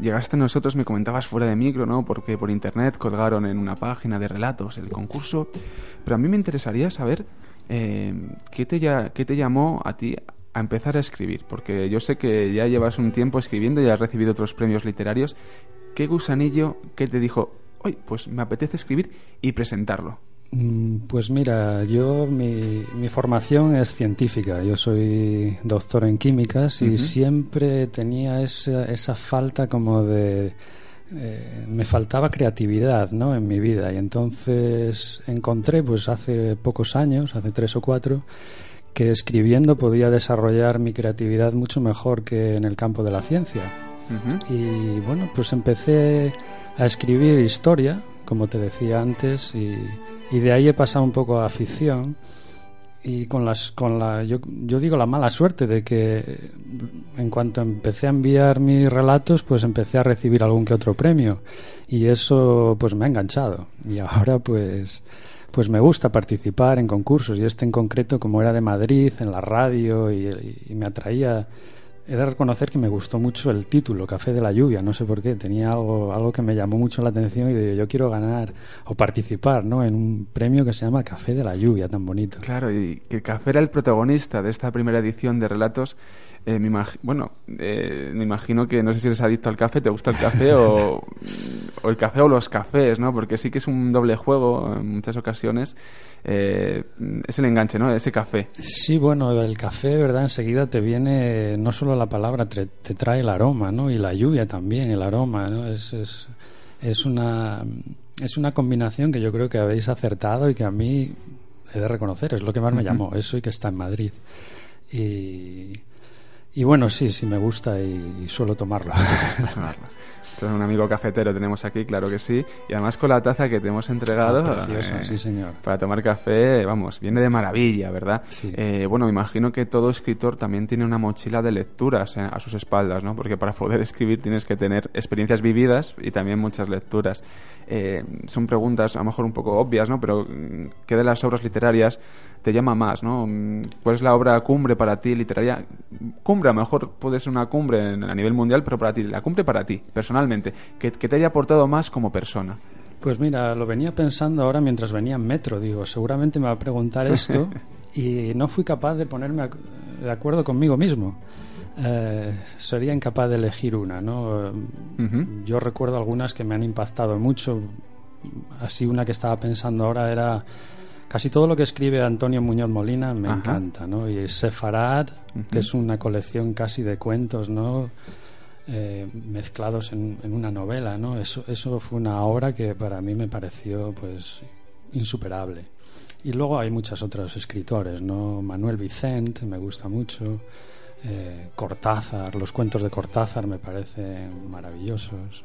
llegaste a nosotros, me comentabas fuera de micro, ¿no? Porque por internet colgaron en una página de relatos el concurso. Pero a mí me interesaría saber eh, ¿qué, te, ya- qué te llamó a ti a empezar a escribir. Porque yo sé que ya llevas un tiempo escribiendo y has recibido otros premios literarios. ¿Qué gusanillo que te dijo, hoy pues me apetece escribir y presentarlo? Mm, Pues mira, yo mi, mi formación es científica, yo soy doctor en químicas y siempre tenía esa, esa falta como de... eh, me faltaba creatividad ¿no? en mi vida y entonces encontré pues hace pocos años, hace tres o cuatro, que escribiendo podía desarrollar mi creatividad mucho mejor que en el campo de la ciencia. Y bueno, pues empecé a escribir historia, como te decía antes, y, y de ahí he pasado un poco a ficción. Y con las, con la, yo, yo digo la mala suerte de que en cuanto empecé a enviar mis relatos, pues empecé a recibir algún que otro premio. Y eso pues me ha enganchado. Y ahora pues, pues me gusta participar en concursos y este en concreto como era de Madrid, en la radio y, y me atraía He de reconocer que me gustó mucho el título, Café de la Lluvia, no sé por qué, tenía algo, que me llamó mucho la atención y yo quiero ganar o participar ¿no? en un premio que se llama Café de la Lluvia, tan bonito. Claro, y que Café era el protagonista de esta primera edición de relatos. Eh, me imag- bueno, eh, me imagino que no sé si eres adicto al café, te gusta el café o, o el café o los cafés, ¿no? Porque sí que es un doble juego en muchas ocasiones. Eh, es el enganche, ¿no? Ese café. Sí, bueno, el café, ¿verdad? Enseguida te viene no solo la palabra, te, te trae el aroma, ¿no? Y la lluvia también, el aroma, ¿no? Es, es, es, una, es una combinación que yo creo que habéis acertado y que a mí he de reconocer, es lo que más me llamó, eso y que está en Madrid. Y, y bueno, sí, sí me gusta y, y suelo tomarlo. Esto es un amigo cafetero tenemos aquí, claro que sí. Y además con la taza que te hemos entregado. Precioso, eh, sí, señor. Para tomar café, vamos, viene de maravilla, ¿verdad? Sí. Eh, bueno, me imagino que todo escritor también tiene una mochila de lecturas eh, a sus espaldas, ¿no? Porque para poder escribir tienes que tener experiencias vividas y también muchas lecturas. Eh, son preguntas a lo mejor un poco obvias, ¿no? Pero mm, ¿qué de las obras literarias te llama más, ¿no? Mm, ¿Cuál es la obra cumbre para ti literaria? Cumbre, a lo mejor puede ser una cumbre en- a nivel mundial, pero para ti, la cumbre para ti, personalmente, que, que te haya aportado más como persona. Pues mira, lo venía pensando ahora mientras venía en metro. Digo, seguramente me va a preguntar esto y no fui capaz de ponerme de acuerdo conmigo mismo. Eh, sería incapaz de elegir una, ¿no? Yo recuerdo algunas que me han impactado mucho. Así una que estaba pensando ahora era casi todo lo que escribe Antonio Muñoz Molina me Ajá. encanta, ¿no? Y Sefarad, que es una colección casi de cuentos, ¿no? Eh, mezclados en, en una novela, ¿no? Eso, eso fue una obra que para mí me pareció, pues, insuperable. Y luego hay muchos otros escritores, ¿no? Manuel Vicent me gusta mucho, eh, Cortázar, los cuentos de Cortázar me parecen maravillosos.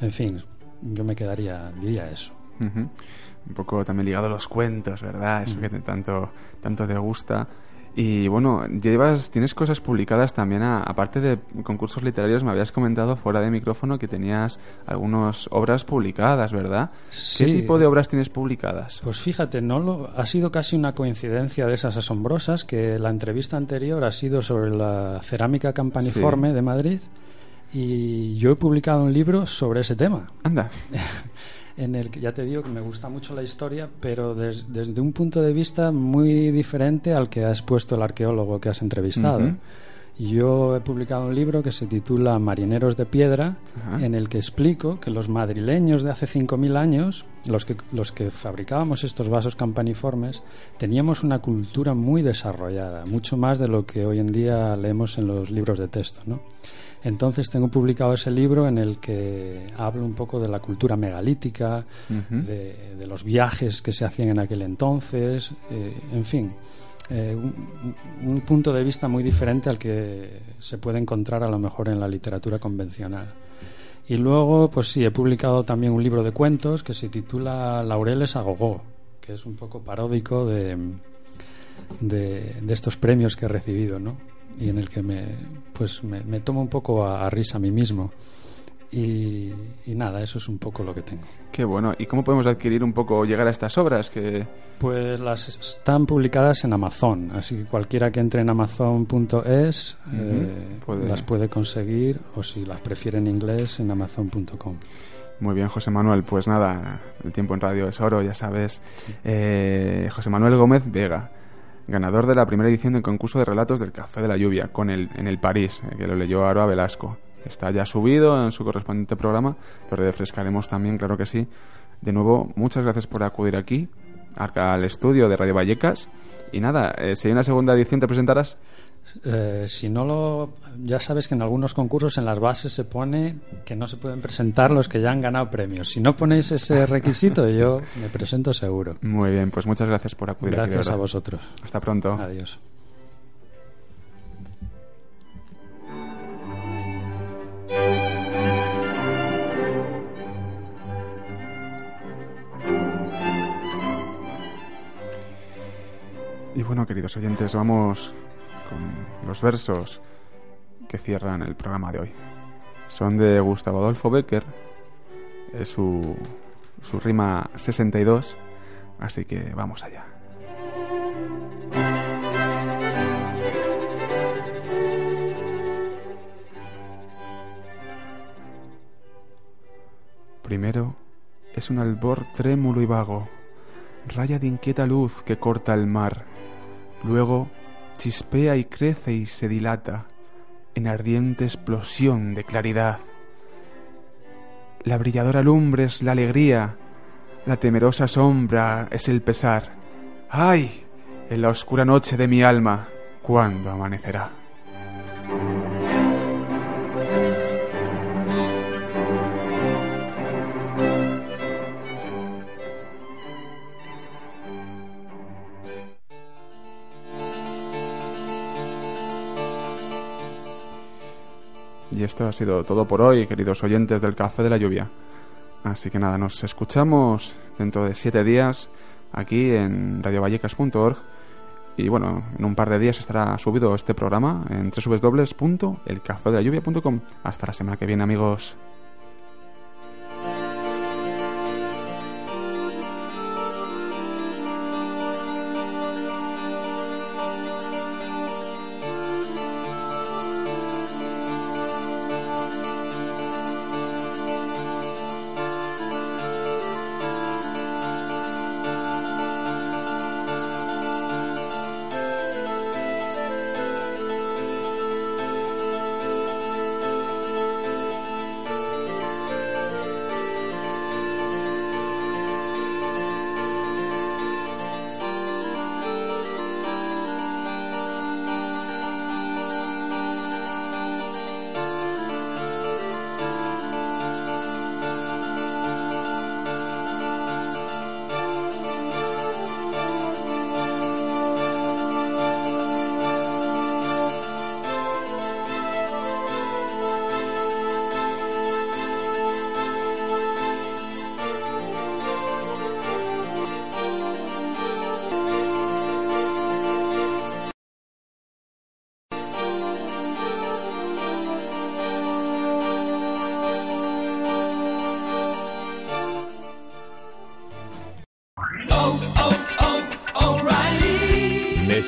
En fin, yo me quedaría, diría eso. Un poco también ligado a los cuentos, ¿verdad? Eso que te- tanto, tanto te gusta. Y bueno, llevas, tienes cosas publicadas también, a- aparte de concursos literarios, me habías comentado fuera de micrófono que tenías algunas obras publicadas, ¿verdad? Sí. ¿Qué tipo de obras tienes publicadas? Pues fíjate, no lo, ha sido casi una coincidencia de esas asombrosas que la entrevista anterior ha sido sobre la cerámica campaniforme Sí. de Madrid y yo he publicado un libro sobre ese tema. Anda. en el que ya te digo que me gusta mucho la historia, pero des- desde un punto de vista muy diferente al que ha expuesto el arqueólogo que has entrevistado. Yo he publicado un libro que se titula Marineros de Piedra, en el que explico que los madrileños de hace 5.000 años, los que, los que fabricábamos estos vasos campaniformes, teníamos una cultura muy desarrollada, mucho más de lo que hoy en día leemos en los libros de texto. ¿no? Entonces tengo publicado ese libro en el que hablo un poco de la cultura megalítica, de, de los viajes que se hacían en aquel entonces, eh, en fin, eh, un, un punto de vista muy diferente al que se puede encontrar a lo mejor en la literatura convencional. Y luego, pues sí, he publicado también un libro de cuentos que se titula Laureles a Gogó, que es un poco paródico de, de, de estos premios que he recibido, ¿no? Y en el que me, pues me, me tomo un poco a, a risa a mí mismo. Y, y nada, eso es un poco lo que tengo. Qué bueno. ¿Y cómo podemos adquirir un poco, llegar a estas obras? Que Pues las están publicadas en Amazon, así que cualquiera que entre en amazon.es eh, puede- las puede conseguir o si las prefiere en inglés en amazon.com. Muy bien, José Manuel. Pues nada, el tiempo en radio es oro, ya sabes. Eh, José Manuel Gómez Vega, ganador de la primera edición del concurso de relatos del Café de la Lluvia con el, en el París, eh, que lo leyó Aroa Velasco. Está ya subido en su correspondiente programa, lo refrescaremos también, claro que sí. De nuevo, muchas gracias por acudir aquí, al estudio de Radio Vallecas. Y nada, eh, si hay una segunda edición, ¿te presentarás? Eh, si no lo. Ya sabes que en algunos concursos en las bases se pone que no se pueden presentar los que ya han ganado premios. Si no ponéis ese requisito, yo me presento seguro. Muy bien, pues muchas gracias por acudir aquí. de Gracias a vosotros. Hasta pronto. Adiós. Y bueno, queridos oyentes, vamos los versos que cierran el programa de hoy. Son de Gustavo Adolfo Becker, es su, su rima 62, Así que vamos allá. Primero es un albor trémulo y vago, raya de inquieta luz que corta el mar. Luego chispea y crece y se dilata en ardiente explosión de claridad. La brilladora lumbre es la alegría, la temerosa sombra es el pesar. ¡Ay! En la oscura noche de mi alma, ¿cuándo amanecerá? Y esto ha sido todo por hoy, queridos oyentes del Café de la Lluvia. Así que nada, nos escuchamos dentro de siete días aquí en radiovallecas.org. Y bueno, en un par de días estará subido este programa en www.elcafedelayuvia.com. Hasta la semana que viene, amigos.